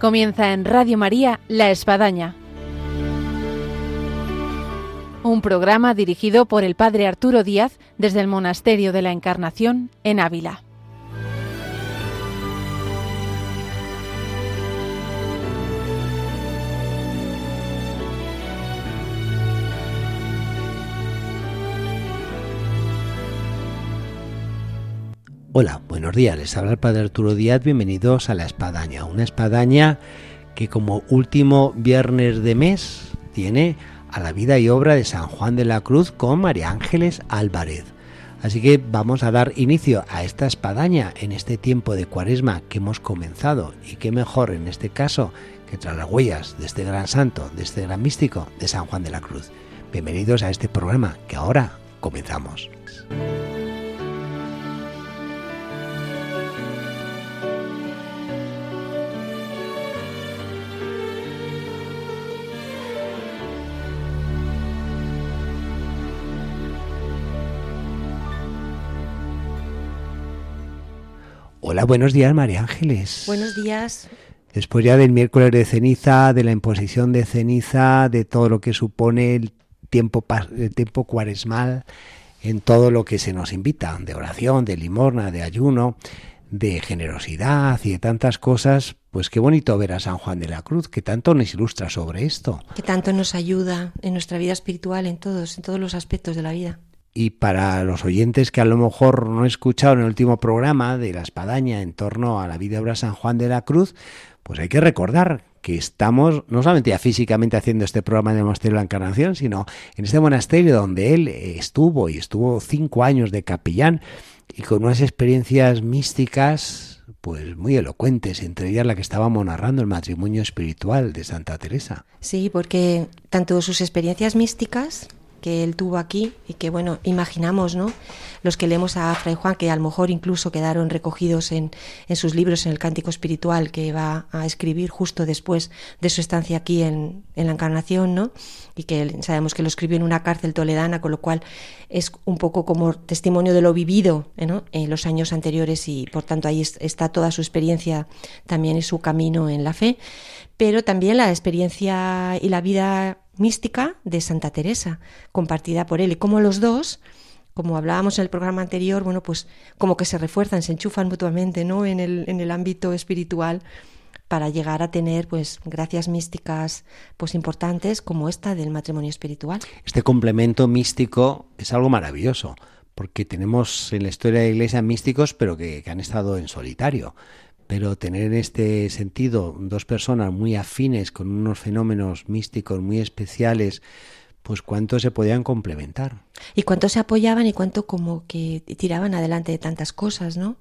Comienza en Radio María La Espadaña. Un programa dirigido por el Padre Arturo Díaz desde el Monasterio de la Encarnación en Ávila. Hola, buenos días, les habla el Padre Arturo Díaz, bienvenidos a La Espadaña, una espadaña que como último viernes de mes tiene a la vida y obra de San Juan de la Cruz con María Ángeles Álvarez. Así que vamos a dar inicio a esta espadaña en este tiempo de cuaresma que hemos comenzado y qué mejor en este caso que tras las huellas de este gran santo, de este gran místico de San Juan de la Cruz. Bienvenidos a este programa que ahora comenzamos. Hola, buenos días, María Ángeles. Buenos días. Después ya del miércoles de ceniza, de la imposición de ceniza, de todo lo que supone el tiempo, el tiempo cuaresmal, en todo lo que se nos invita, de oración, de limorna, de ayuno, de generosidad y de tantas cosas, pues qué bonito ver a San Juan de la Cruz, que tanto nos ilustra sobre esto. Que tanto nos ayuda en nuestra vida espiritual, en todos, en todos los aspectos de la vida. Y para los oyentes que a lo mejor no escucharon el último programa de la espadaña en torno a la vida obra San Juan de la Cruz, pues hay que recordar que estamos no solamente ya físicamente haciendo este programa en el Monasterio de la Encarnación, sino en este monasterio donde él estuvo y estuvo cinco años de capellán y con unas experiencias místicas pues muy elocuentes, entre ellas la que estábamos narrando, el matrimonio espiritual de Santa Teresa. Sí, porque tanto sus experiencias místicas que él tuvo aquí y que, bueno, imaginamos, ¿no? Los que leemos a Fray Juan, que a lo mejor incluso quedaron recogidos en, en sus libros, en el Cántico Espiritual que va a escribir justo después de su estancia aquí en, en la Encarnación, ¿no? Y que sabemos que lo escribió en una cárcel toledana, con lo cual es un poco como testimonio de lo vivido en los años anteriores y, por tanto, ahí está toda su experiencia también y su camino en la fe, pero también la experiencia y la vida mística de Santa Teresa, compartida por él. Y como los dos, como hablábamos en el programa anterior, bueno, pues como que se refuerzan, se enchufan mutuamente, ¿no? En el, en el ámbito espiritual para llegar a tener pues gracias místicas pues importantes como esta del matrimonio espiritual. Este complemento místico es algo maravilloso, porque tenemos en la historia de la iglesia místicos pero que, que han estado en solitario pero tener en este sentido dos personas muy afines con unos fenómenos místicos muy especiales, pues cuánto se podían complementar. Y cuánto se apoyaban y cuánto como que tiraban adelante de tantas cosas, ¿no?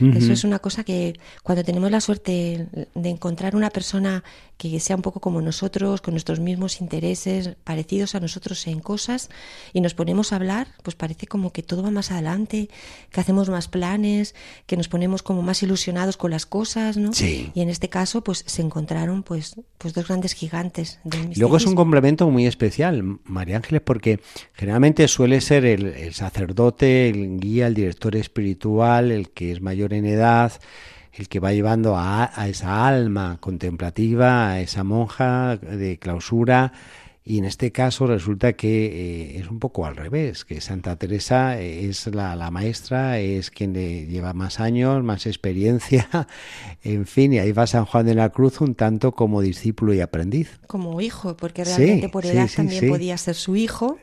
Eso es una cosa que cuando tenemos la suerte de encontrar una persona que sea un poco como nosotros, con nuestros mismos intereses, parecidos a nosotros en cosas, y nos ponemos a hablar, pues parece como que todo va más adelante, que hacemos más planes, que nos ponemos como más ilusionados con las cosas, ¿no? Sí. Y en este caso, pues se encontraron pues, pues dos grandes gigantes del Luego es un complemento muy especial, María Ángeles, porque generalmente suele ser el, el sacerdote, el guía, el director espiritual, el que es mayor en edad, el que va llevando a, a, esa alma contemplativa, a esa monja de clausura, y en este caso resulta que eh, es un poco al revés, que Santa Teresa es la, la, maestra, es quien le lleva más años, más experiencia, en fin, y ahí va San Juan de la Cruz un tanto como discípulo y aprendiz. Como hijo, porque realmente Sí, por edad sí, también podía ser su hijo.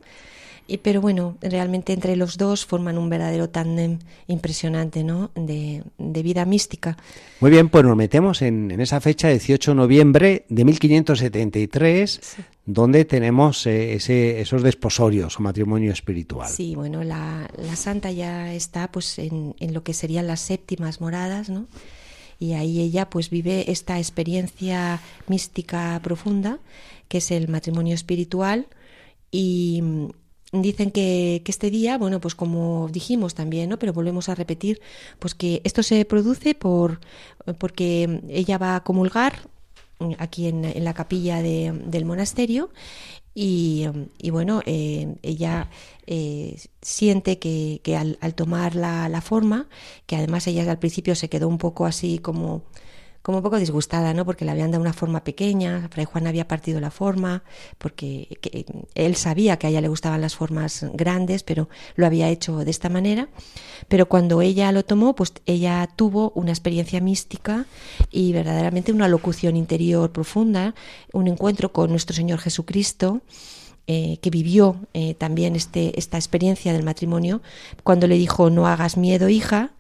Y, pero bueno, realmente entre los dos forman un verdadero tándem impresionante, ¿no? De, de vida mística. Muy bien, pues nos metemos en, en esa fecha, 18 de noviembre de 1573, Sí. donde tenemos eh, ese, esos desposorios o matrimonio espiritual. Sí, bueno, la, la santa ya está pues en, en lo que serían las séptimas moradas, ¿no? Y ahí ella pues vive esta experiencia mística profunda, que es el matrimonio espiritual, y dicen que, que, este día, bueno, pues como dijimos también, ¿no? Pero volvemos a repetir, pues que esto se produce por porque ella va a comulgar aquí en, en la capilla de, del monasterio y, y bueno, eh, ella eh, siente que, que al, al, tomar la, la, forma, que además ella al principio se quedó un poco así como como un poco disgustada, ¿no? Porque le habían dado una forma pequeña, Fray Juan había partido la forma, porque él sabía que a ella le gustaban las formas grandes, pero lo había hecho de esta manera. Pero cuando ella lo tomó, pues ella tuvo una experiencia mística y verdaderamente una locución interior profunda, un encuentro con nuestro Señor Jesucristo. Eh, que vivió eh, también este, esta experiencia del matrimonio, cuando le dijo, no hagas miedo, hija,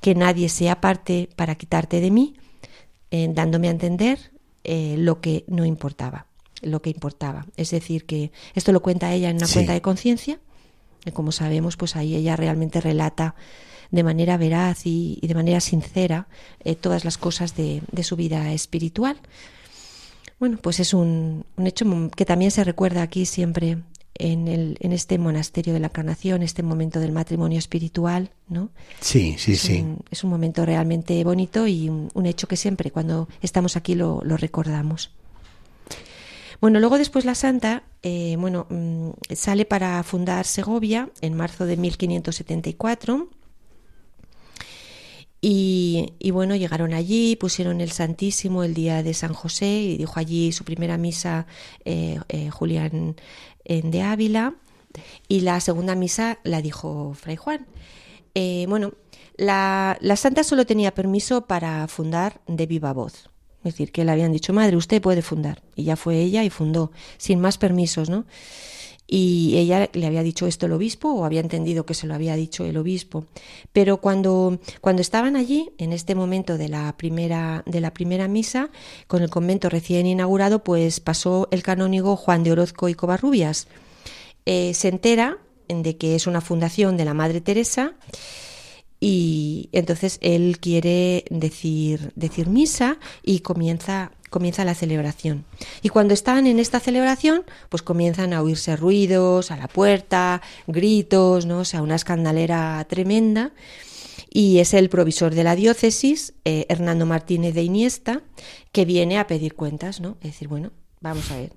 que nadie sea parte para quitarte de mí, eh, dándome a entender lo que no importaba, lo que importaba. Es decir, que esto lo cuenta ella en una cuenta de conciencia, como sabemos, pues ahí ella realmente relata de manera veraz y, de manera sincera todas las cosas de, de su vida espiritual. Bueno, pues es un, hecho que también se recuerda aquí siempre en, el, en este monasterio de la Encarnación, este momento del matrimonio espiritual, ¿no? Sí, sí, sí. es un momento realmente bonito y un, hecho que siempre cuando estamos aquí lo, recordamos. Bueno, luego después la santa, eh, bueno, mm, sale para fundar Segovia en marzo de 1574 y, bueno, llegaron allí, pusieron el Santísimo el día de San José y dijo allí su primera misa eh, eh, Julián de Ávila y la segunda misa la dijo Fray Juan. Eh, bueno, la, la, santa solo tenía permiso para fundar de viva voz. Es decir, que le habían dicho, madre, usted puede fundar. Y ya fue ella y fundó, sin más permisos, ¿no? Y ella le había dicho esto el obispo o había entendido que se lo había dicho el obispo. Pero cuando, cuando estaban allí, en este momento de la primera, de la primera misa, con el convento recién inaugurado, pues pasó el canónigo Juan de Orozco y Covarrubias. Eh, se entera de que es una fundación de la Madre Teresa y entonces él quiere decir, decir misa y comienza comienza la celebración. Y cuando están en esta celebración, pues comienzan a oírse ruidos a la puerta, gritos, ¿no? O sea, una escandalera tremenda. Y es el provisor de la diócesis, eh, Hernando Martínez de Iniesta, que viene a pedir cuentas, ¿no? Es decir, bueno, vamos a ver.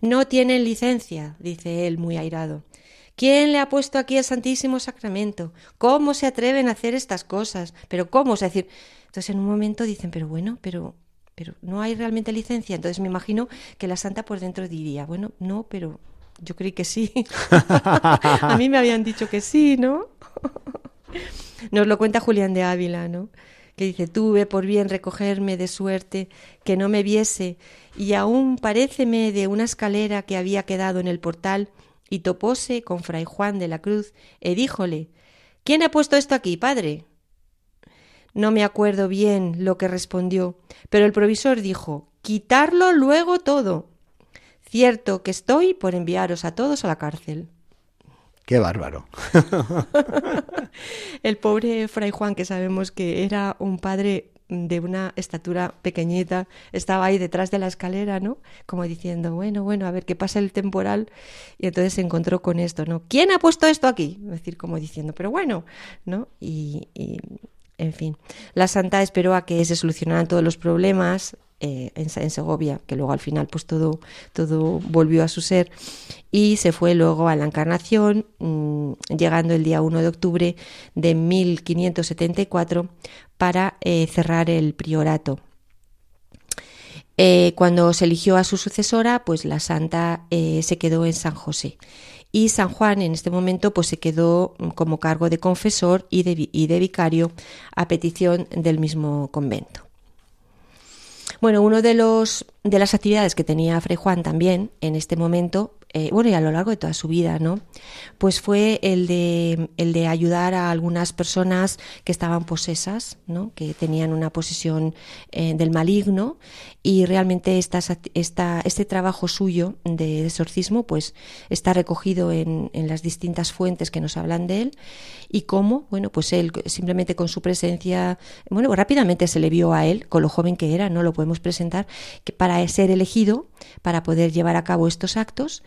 No tienen licencia, dice él muy airado. ¿Quién le ha puesto aquí el Santísimo Sacramento? ¿Cómo se atreven a hacer estas cosas? Pero ¿cómo? Es decir, entonces en un momento dicen, pero bueno, pero pero no hay realmente licencia. Entonces me imagino que la santa por dentro diría, bueno, no, pero yo creí que sí. a mí me habían dicho que sí, ¿no? Nos lo cuenta Julián de Ávila, ¿no? Que dice, tuve por bien recogerme de suerte que no me viese, y aún paréceme de una escalera que había quedado en el portal, y topóse con fray Juan de la Cruz, e díjole, ¿quién ha puesto esto aquí, padre? No me acuerdo bien lo que respondió, pero el provisor dijo quitarlo luego todo. Cierto que estoy por enviaros a todos a la cárcel. Qué bárbaro. el pobre Fray Juan, que sabemos que era un padre de una estatura pequeñita, estaba ahí detrás de la escalera, ¿no? Como diciendo, bueno, bueno, a ver qué pasa el temporal. Y entonces se encontró con esto, ¿no? ¿Quién ha puesto esto aquí? Es decir, como diciendo, pero bueno, ¿no? Y, y, en fin, la santa esperó a que se solucionaran todos los problemas eh, en, Segovia, que luego al final pues todo, todo volvió a su ser, y se fue luego a la Encarnación, mm, llegando el día 1 de octubre de 1574 para eh, cerrar el priorato. Eh, cuando se eligió a su sucesora, pues la santa se quedó en San José y San Juan en este momento pues se quedó como cargo de confesor y de, y de vicario a petición del mismo convento. Bueno, uno de los de las actividades que tenía Fray Juan también en este momento eh, bueno, y a lo largo de toda su vida, ¿no? Pues fue el de, el de ayudar a algunas personas que estaban posesas, ¿no? Que tenían una posesión eh, del maligno y realmente esta, esta, este trabajo suyo de exorcismo pues está recogido en, en las distintas fuentes que nos hablan de él y cómo, bueno, pues él simplemente con su presencia, bueno, rápidamente se le vio a él, con lo joven que era, no lo podemos presentar, que para ser elegido, para poder llevar a cabo estos actos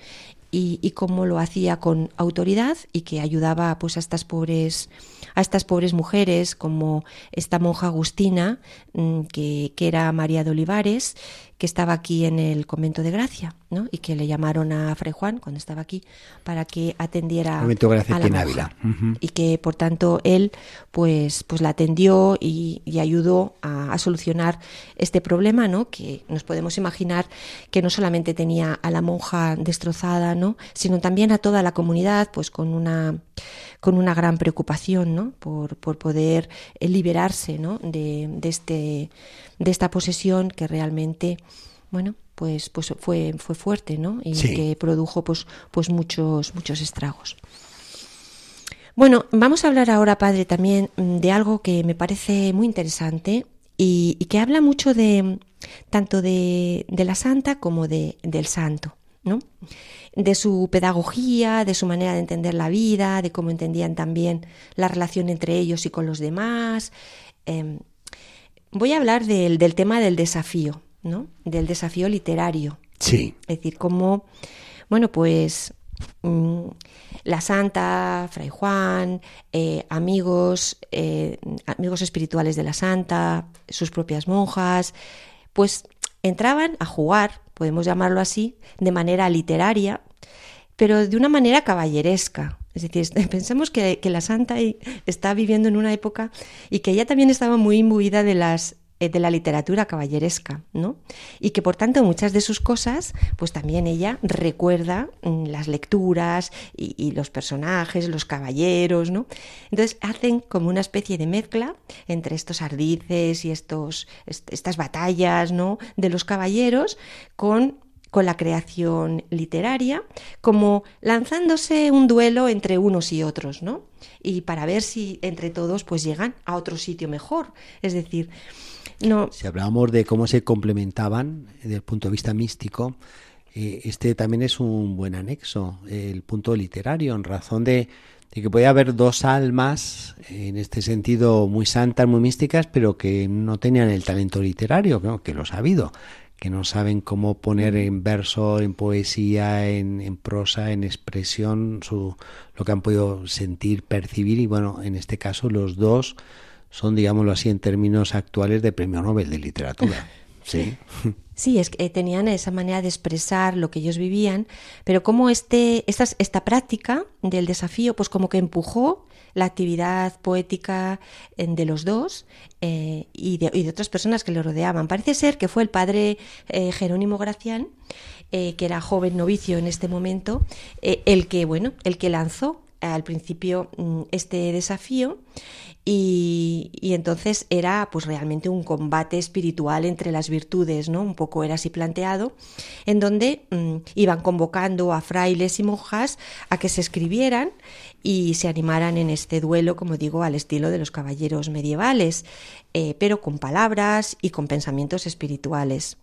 y, cómo lo hacía con autoridad y que ayudaba pues a estas pobres a estas pobres mujeres como esta monja Agustina mm, que, que era María de Olivares que estaba aquí en el convento de Gracia, ¿no? Y que le llamaron a Fray Juan cuando estaba aquí para que atendiera a la monja. y que por tanto él pues pues la atendió y, ayudó a, solucionar este problema, ¿no? Que nos podemos imaginar que no solamente tenía a la monja destrozada, ¿no? Sino también a toda la comunidad, pues con una con una gran preocupación, ¿no? Por, por poder eh, liberarse, ¿no? De, de este de esta posesión que realmente, bueno, pues, pues fue, fue fuerte, ¿no? Y que produjo pues, pues muchos, muchos estragos. Bueno, vamos a hablar ahora, padre, también mm, de algo que me parece muy interesante y, que habla mucho de tanto de, de la santa como de, del santo, ¿no? De su pedagogía, de su manera de entender la vida, de cómo entendían también la relación entre ellos y con los demás. Em, voy a hablar del, del tema del desafío, ¿no? Del desafío literario. Sí. Es decir, cómo, bueno, pues mm, la santa, Fray Juan, eh, amigos, eh, amigos espirituales de la santa, sus propias monjas, pues entraban a jugar, podemos llamarlo así, de manera literaria, pero de una manera caballeresca. Es decir, pensamos que, la santa está viviendo en una época y que ella también estaba muy imbuida de las de la literatura caballeresca, ¿no? Y que por tanto muchas de sus cosas, pues también ella recuerda mm, las lecturas y, los personajes, los caballeros, ¿no? Entonces hacen como una especie de mezcla entre estos ardices y estos, estas batallas, ¿no? De los caballeros con con la creación literaria, como lanzándose un duelo entre unos y otros, ¿no? Y para ver si entre todos pues llegan a otro sitio mejor. Es decir, no. Si hablábamos de cómo se complementaban desde el punto de vista místico, eh, este también es un buen anexo, el punto literario, en razón de, que puede haber dos almas, en este sentido muy santas, muy místicas, pero que no tenían el talento literario, que lo ha habido, que no saben cómo poner en verso, en poesía, en, en prosa, en expresión su, lo que han podido sentir, percibir, y bueno, en este caso los dos son, digámoslo así, en términos actuales de premio Nobel de literatura. Sí. Sí, es que eh, tenían esa manera de expresar lo que ellos vivían, pero como este, esta, esta práctica del desafío, pues como que empujó la actividad poética de los dos eh, y, de, otras personas que le rodeaban. Parece ser que fue el padre eh, Jerónimo Gracián, que era joven novicio en este momento, el que, bueno, el que lanzó al principio mm, este desafío y, entonces era pues realmente un combate espiritual entre las virtudes, ¿no? Un poco era así planteado, en donde mm, iban convocando a frailes y monjas a que se escribieran y se animaran en este duelo, como digo, al estilo de los caballeros medievales, eh, pero con palabras y con pensamientos espirituales.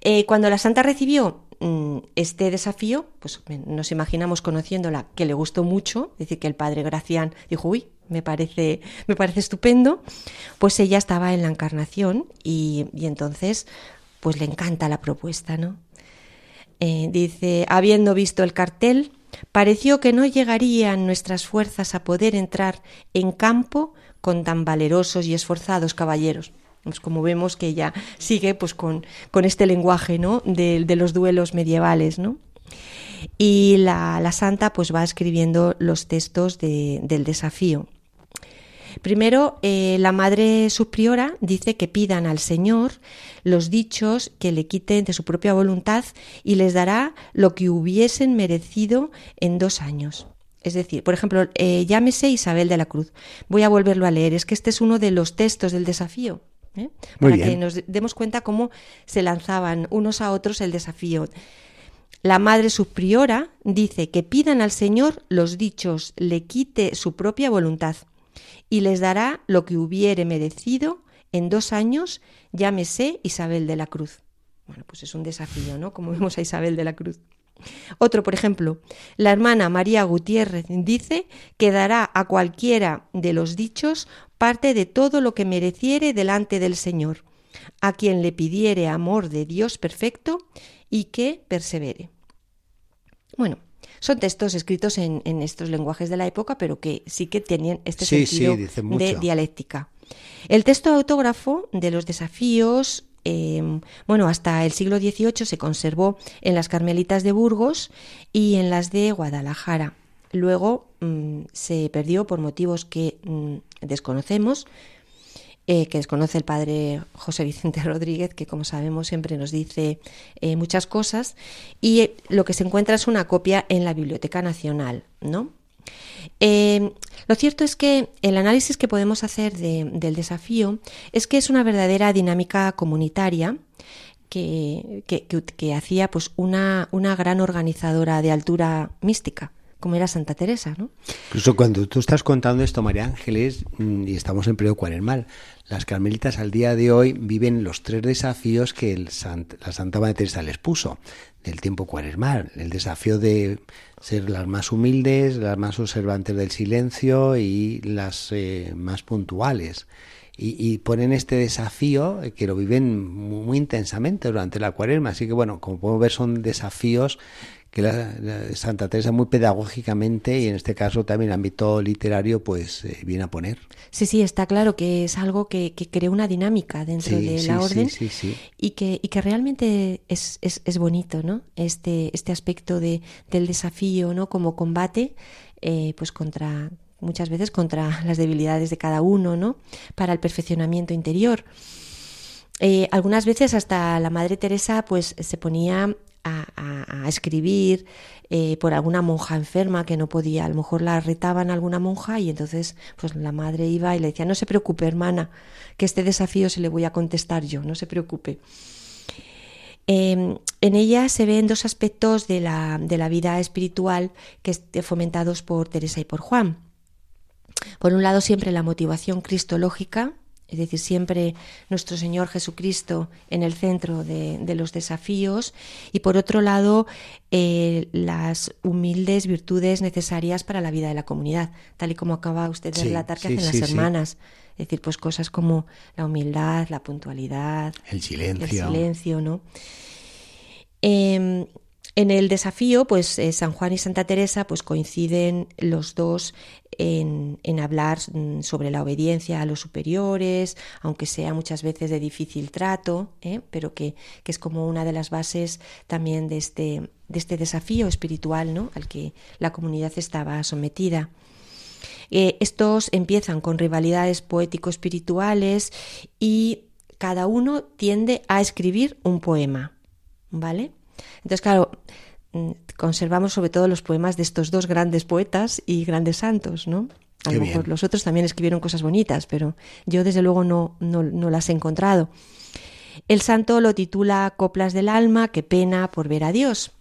Eh, cuando la santa recibió mm, este desafío, pues nos imaginamos conociéndola que le gustó mucho, es decir, que el padre Gracián dijo, uy, me parece, me parece estupendo, pues ella estaba en la encarnación y, entonces pues le encanta la propuesta, ¿no? Eh, dice, habiendo visto el cartel, pareció que no llegarían nuestras fuerzas a poder entrar en campo con tan valerosos y esforzados caballeros. Pues como vemos que ella sigue pues con, con este lenguaje ¿no? de, de los duelos medievales, ¿no? Y la, la, santa pues va escribiendo los textos de, del desafío. Primero, eh, la madre subpriora dice que pidan al Señor los dichos que le quiten de su propia voluntad y les dará lo que hubiesen merecido en dos años. Es decir, por ejemplo, eh, llámese Isabel de la Cruz. Voy a volverlo a leer. Es que este es uno de los textos del desafío. ¿Eh? Para que nos demos cuenta cómo se lanzaban unos a otros el desafío. La madre subpriora dice que pidan al Señor los dichos, le quite su propia voluntad y les dará lo que hubiere merecido en dos años, llámese Isabel de la Cruz. Bueno, pues es un desafío, ¿no? Como vemos a Isabel de la Cruz. Otro, por ejemplo, la hermana María Gutiérrez dice que dará a cualquiera de los dichos parte de todo lo que mereciere delante del Señor, a quien le pidiere amor de Dios perfecto y que persevere. Bueno, son textos escritos en, estos lenguajes de la época, pero que sí que tenían este sentido de dialéctica. El texto autógrafo de los desafíos em, bueno, hasta el siglo XVIII se conservó en las Carmelitas de Burgos y en las de Guadalajara. Luego mm, se perdió por motivos que mm, desconocemos, eh, que desconoce el padre José Vicente Rodríguez, que como sabemos siempre nos dice eh, muchas cosas, y eh, lo que se encuentra es una copia en la Biblioteca Nacional, ¿no? Lo cierto es que el análisis que podemos hacer del desafío es que es una verdadera dinámica comunitaria que, que, hacía pues una, una gran organizadora de altura mística como era Santa Teresa, ¿no? Incluso cuando tú estás contando esto, María Ángeles, mm, y estamos en periodo mal, las carmelitas al día de hoy viven los tres desafíos que el la Santa Madre Teresa les puso del tiempo cuaresmal. El desafío de ser las más humildes, las más observantes del silencio y las eh, más puntuales. Y, ponen este desafío eh, que lo viven muy, intensamente durante la cuaresma. Así que bueno, como podemos ver son desafíos que la, Santa Teresa muy pedagógicamente y en este caso también en ámbito literario pues eh, viene a poner. Sí, sí, está claro que es algo que, que crea una dinámica dentro de la orden y, que, y que realmente es, es, es, bonito, ¿no? Este, este aspecto de, del desafío, ¿no? Como combate eh, pues contra muchas veces contra las debilidades de cada uno, ¿no? Para el perfeccionamiento interior. Eh, algunas veces hasta la Madre Teresa pues se ponía a, escribir eh, por alguna monja enferma que no podía, a lo mejor la retaban alguna monja y entonces pues la madre iba y le decía, no se preocupe hermana, que este desafío se le voy a contestar yo, no se preocupe. Em, en ella se ven dos aspectos de la, de la vida espiritual que fomentados por Teresa y por Juan. Por un lado, siempre la motivación cristológica, es decir, siempre nuestro Señor Jesucristo en el centro de, los desafíos y por otro lado eh, las humildes virtudes necesarias para la vida de la comunidad, tal y como acaba usted de relatar que hacen las hermanas. Es decir, pues cosas como la humildad, la puntualidad, el silencio, el silencio ¿no? Em, en el desafío, pues eh, San Juan y Santa Teresa pues coinciden los dos en, hablar mm, sobre la obediencia a los superiores, aunque sea muchas veces de difícil trato, ¿eh? pero que, es como una de las bases también de este, de este desafío espiritual ¿no? al que la comunidad estaba sometida. Eh, estos empiezan con rivalidades poético-espirituales y cada uno tiende a escribir un poema, ¿vale? Entonces, claro, mm, conservamos sobre todo los poemas de estos dos grandes poetas y grandes santos, ¿no? A lo mejor los otros también escribieron cosas bonitas, pero yo desde luego no, no, no, las he encontrado. El santo lo titula Coplas del alma, qué pena por ver a Dios.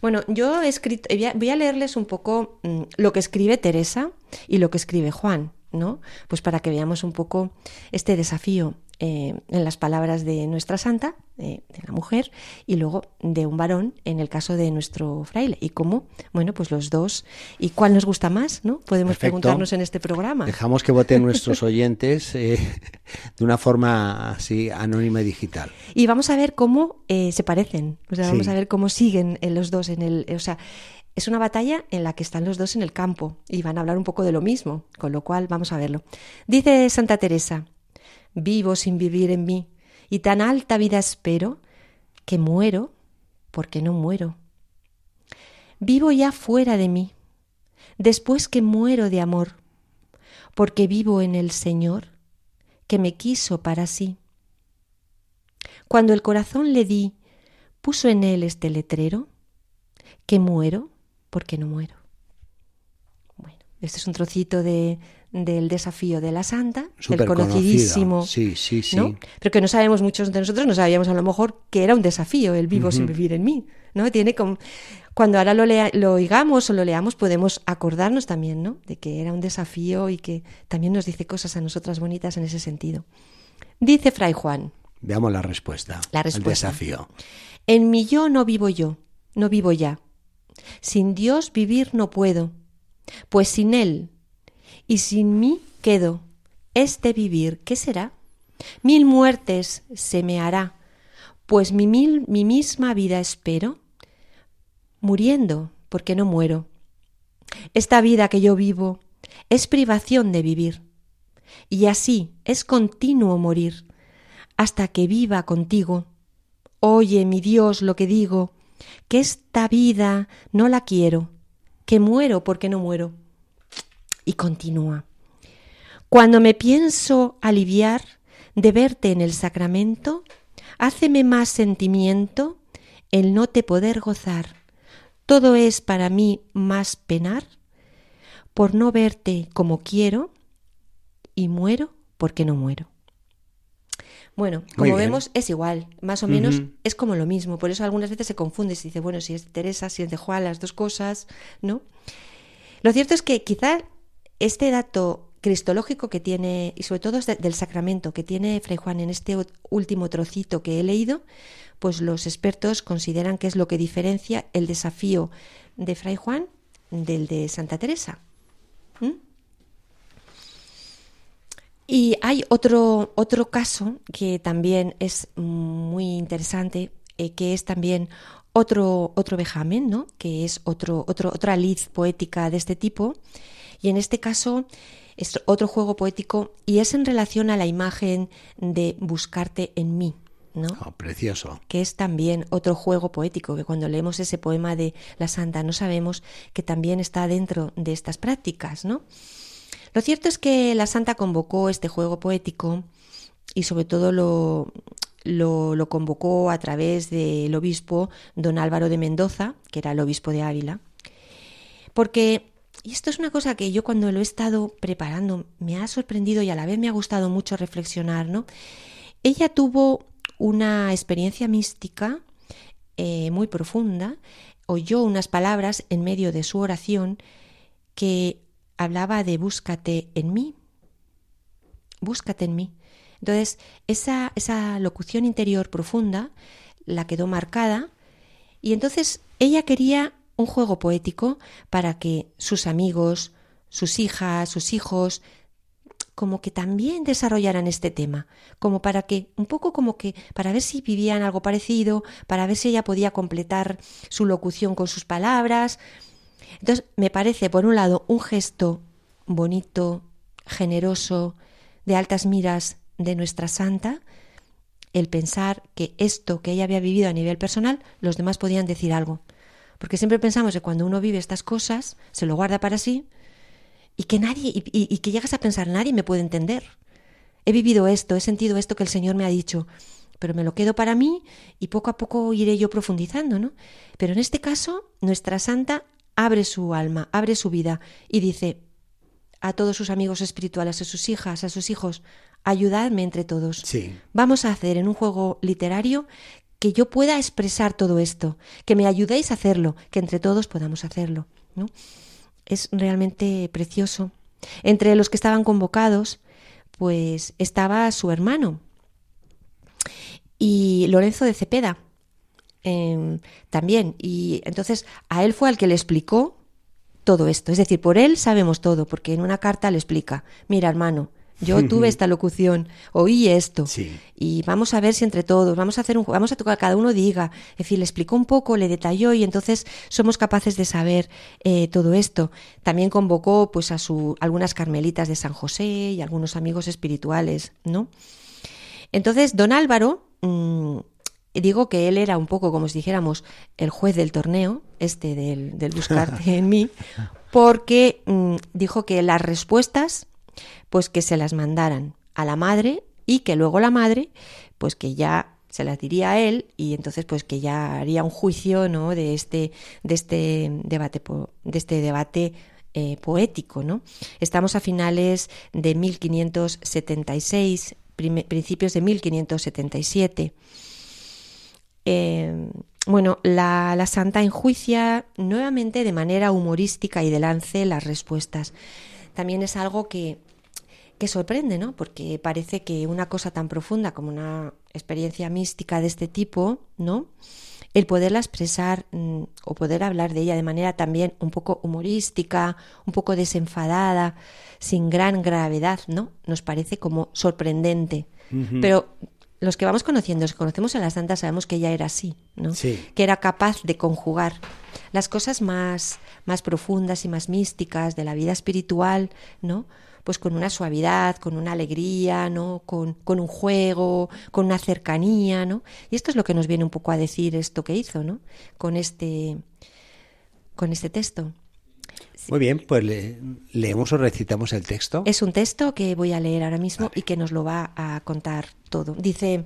Bueno, yo he escrito, voy a leerles un poco mm, lo que escribe Teresa y lo que escribe Juan, ¿no? Pues para que veamos un poco este desafío. Eh, en las palabras de nuestra santa, de la mujer, y luego de un varón en el caso de nuestro fraile. Y cómo, bueno, pues los dos, y cuál nos gusta más, ¿no? Podemos preguntarnos en este programa. Dejamos que voten nuestros oyentes eh, de una forma así anónima y digital. Y vamos a ver cómo eh, se parecen, o sea, vamos a ver cómo siguen los dos en el, o sea, es una batalla en la que están los dos en el campo y van a hablar un poco de lo mismo, con lo cual vamos a verlo. Dice Santa Teresa, vivo sin vivir en mí, y tan alta vida espero, que muero porque no muero. Vivo ya fuera de mí, después que muero de amor, porque vivo en el Señor, que me quiso para sí. Cuando el corazón le di, puso en él este letrero, que muero porque no muero. Este es un trocito de, del desafío de la Santa, del conocidísimo, sí, sí, sí. pero que no sabemos muchos de nosotros, no sabíamos a lo mejor que era un desafío el vivo sin vivir en mí, ¿no? Tiene como, cuando ahora lo, lo oigamos o lo leamos podemos acordarnos también, ¿no? De que era un desafío y que también nos dice cosas a nosotras bonitas en ese sentido. Dice Fray Juan. Veamos la respuesta. La respuesta. El desafío. En mi yo no vivo yo, no vivo ya. Sin Dios vivir no puedo, pues sin Él y sin mí quedo. Este vivir, ¿qué será? Mil muertes se me hará, pues mi, mil, mi misma vida espero. Muriendo porque no muero. Esta vida que yo vivo es privación de vivir, y así es continuo morir, hasta que viva contigo. Oye, mi Dios, lo que digo, que esta vida no la quiero, que muero porque no muero. Y continúa. Cuando me pienso aliviar de verte en el sacramento, háceme más sentimiento el no te poder gozar. Todo es para mí más penar por no verte como quiero y muero porque no muero. Bueno, como vemos es igual, más o menos es como lo mismo, por eso algunas veces se confunde, se dice, bueno, si es de Teresa, si es de Juan, las dos cosas, ¿no? Lo cierto es que quizá este dato cristológico que tiene, y sobre todo del sacramento que tiene Fray Juan en este último trocito que he leído, pues los expertos consideran que es lo que diferencia el desafío de Fray Juan del de Santa Teresa. Y hay otro, otro caso que también es muy interesante, eh, que es también otro, otro vejamen, ¿no? que es otro, otro, otra liz poética de este tipo. Y en este caso es otro juego poético y es en relación a la imagen de buscarte en mí. ¿no? Oh, precioso. Que es también otro juego poético, que cuando leemos ese poema de la Santa no sabemos que también está dentro de estas prácticas, ¿no? Lo cierto es que la santa convocó este juego poético y sobre todo lo, lo, convocó a través del obispo don Álvaro de Mendoza, que era el obispo de Ávila, porque, y esto es una cosa que yo cuando lo he estado preparando me ha sorprendido y a la vez me ha gustado mucho reflexionar, ¿no? Ella tuvo una experiencia mística eh, muy profunda, oyó unas palabras en medio de su oración que hablaba de búscate en mí, búscate en mí. Entonces, esa, esa locución interior profunda la quedó marcada y entonces ella quería un juego poético para que sus amigos, sus hijas, sus hijos, como que también desarrollaran este tema, como para que, un poco como que, para ver si vivían algo parecido, para ver si ella podía completar su locución con sus palabras, entonces, me parece, por un lado, un gesto bonito, generoso, de altas miras de nuestra santa, el pensar que esto que ella había vivido a nivel personal, los demás podían decir algo. Porque siempre pensamos que cuando uno vive estas cosas, se lo guarda para sí y que nadie, y, que llegas a pensar, nadie me puede entender. He vivido esto, he sentido esto que el Señor me ha dicho, pero me lo quedo para mí y poco a poco iré yo profundizando, ¿no? Pero en este caso, nuestra santa abre su alma, abre su vida y dice a todos sus amigos espirituales, a sus hijas, a sus hijos, ayudadme entre todos. Sí. Vamos a hacer en un juego literario que yo pueda expresar todo esto, que me ayudéis a hacerlo, que entre todos podamos hacerlo. ¿no? Es realmente precioso. Entre los que estaban convocados, pues estaba su hermano y Lorenzo de Cepeda, Em, también. Y entonces a él fue al que le explicó todo esto. Es decir, por él sabemos todo, porque en una carta le explica, mira hermano, yo tuve esta locución, oí esto, y vamos a ver si entre todos, vamos a hacer un, vamos a tocar, cada uno diga, es decir, le explicó un poco, le detalló y entonces somos capaces de saber eh, todo esto. También convocó pues a su algunas carmelitas de San José y algunos amigos espirituales, ¿no? Entonces, don Álvaro mm, digo que él era un poco como si dijéramos el juez del torneo, este del, del buscarte en mí, porque mm, dijo que las respuestas, pues que se las mandaran a la madre y que luego la madre, pues que ya se las diría a él y entonces pues que ya haría un juicio no de este de este debate de este debate eh, poético no estamos a finales de 1576 principios de 1577 eh, bueno, la, la, santa enjuicia nuevamente de manera humorística y de lance las respuestas. También es algo que, que sorprende, ¿no? Porque parece que una cosa tan profunda como una experiencia mística de este tipo, ¿no? El poderla expresar mm, o poder hablar de ella de manera también un poco humorística, un poco desenfadada, sin gran gravedad, ¿no? Nos parece como sorprendente. Pero los que vamos conociendo, los que conocemos a la santa, sabemos que ella era así, ¿no? Sí. Que era capaz de conjugar las cosas más, más profundas y más místicas de la vida espiritual, ¿no? Pues con una suavidad, con una alegría, ¿no? Con, con un juego, con una cercanía, ¿no? Y esto es lo que nos viene un poco a decir esto que hizo, ¿no? Con este, con este texto. Muy bien, pues le- leemos o recitamos el texto. Es un texto que voy a leer ahora mismo y que nos lo va a contar todo. Dice,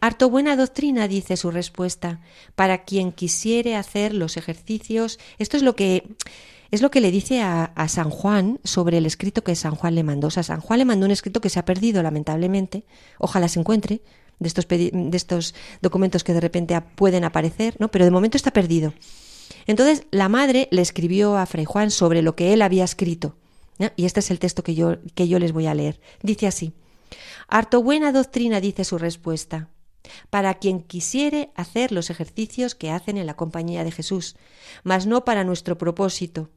harto buena doctrina, dice su respuesta, para quien quisiere hacer los ejercicios. Esto es lo que es lo que le dice a, a San Juan sobre el escrito que San Juan le mandó. O sea, San Juan le mandó un escrito que se ha perdido, lamentablemente. Ojalá se encuentre de estos, de estos documentos que de repente pueden aparecer, ¿no? Pero de momento está perdido. Entonces la madre le escribió a Fray Juan sobre lo que él había escrito. Y este es el texto que yo, que yo les voy a leer. Dice así. Harto buena doctrina, dice su respuesta, para quien quisiere hacer los ejercicios que hacen en la compañía de Jesús, mas no para nuestro propósito.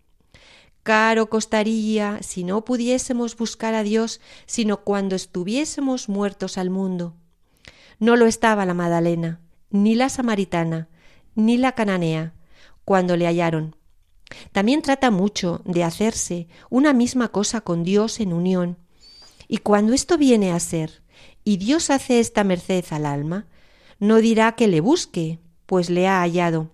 Caro costaría si no pudiésemos buscar a Dios, sino cuando estuviésemos muertos al mundo. No lo estaba la Madalena, ni la samaritana, ni la cananea, cuando le hallaron. También trata mucho de hacerse una misma cosa con Dios en unión. Y cuando esto viene a ser, y Dios hace esta merced al alma, no dirá que le busque, pues le ha hallado.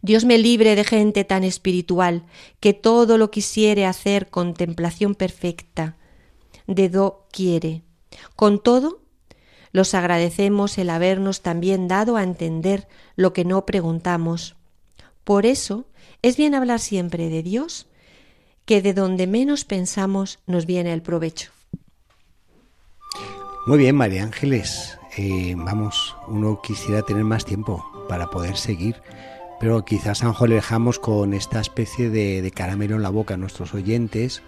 Dios me libre de gente tan espiritual que todo lo quisiere hacer contemplación perfecta. De do quiere. Con todo, los agradecemos el habernos también dado a entender lo que no preguntamos. Por eso es bien hablar siempre de Dios, que de donde menos pensamos nos viene el provecho. Muy bien, María Ángeles. Eh, vamos, uno quisiera tener más tiempo para poder seguir, pero quizás mejor le dejamos con esta especie de, caramelo en la boca a nuestros oyentes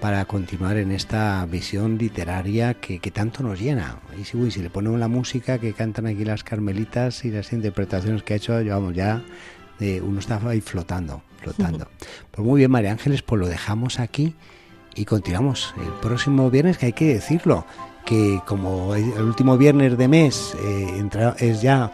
para continuar en esta visión literaria que, tanto nos llena. Y si, uy, si le ponemos la música que cantan aquí las carmelitas y las interpretaciones que ha hecho, vamos, ya eh, uno está ahí flotando, flotando. Pues muy bien, María Ángeles, pues lo dejamos aquí y continuamos el próximo viernes, que hay que decirlo, que como el último viernes de mes eh, entra- es ya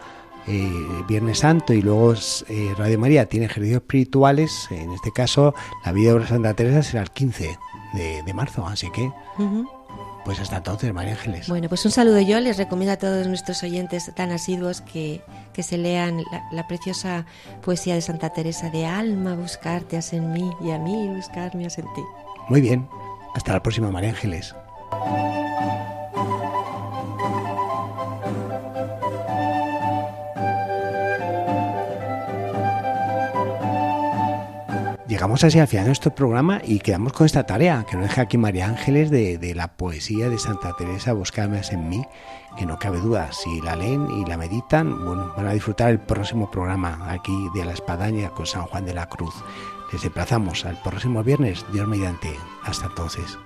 eh, Viernes Santo y luego eh, Radio María tiene ejercicios espirituales, en este caso la vida de Santa Teresa será el 15 de, de marzo, así que. Pues hasta entonces, María Ángeles. Bueno, pues un saludo yo. Les recomiendo a todos nuestros oyentes tan asiduos que, que se lean la, la preciosa poesía de Santa Teresa de Alma, buscarte has en mí y a mí buscarme has en ti. Muy bien, hasta la próxima, María Ángeles. Llegamos así al final de nuestro programa y quedamos con esta tarea que nos deja aquí María Ángeles de, la poesía de Santa Teresa, Buscarme en mí, que no cabe duda, si la leen y la meditan, bueno, van a disfrutar el próximo programa aquí de la Espadaña con San Juan de la Cruz. Les emplazamos al próximo viernes, Dios mediante. Hasta entonces.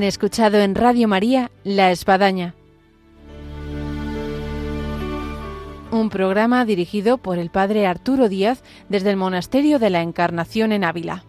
Han escuchado en Radio María La Espadaña. Un programa dirigido por el padre Arturo Díaz desde el Monasterio de la Encarnación en Ávila.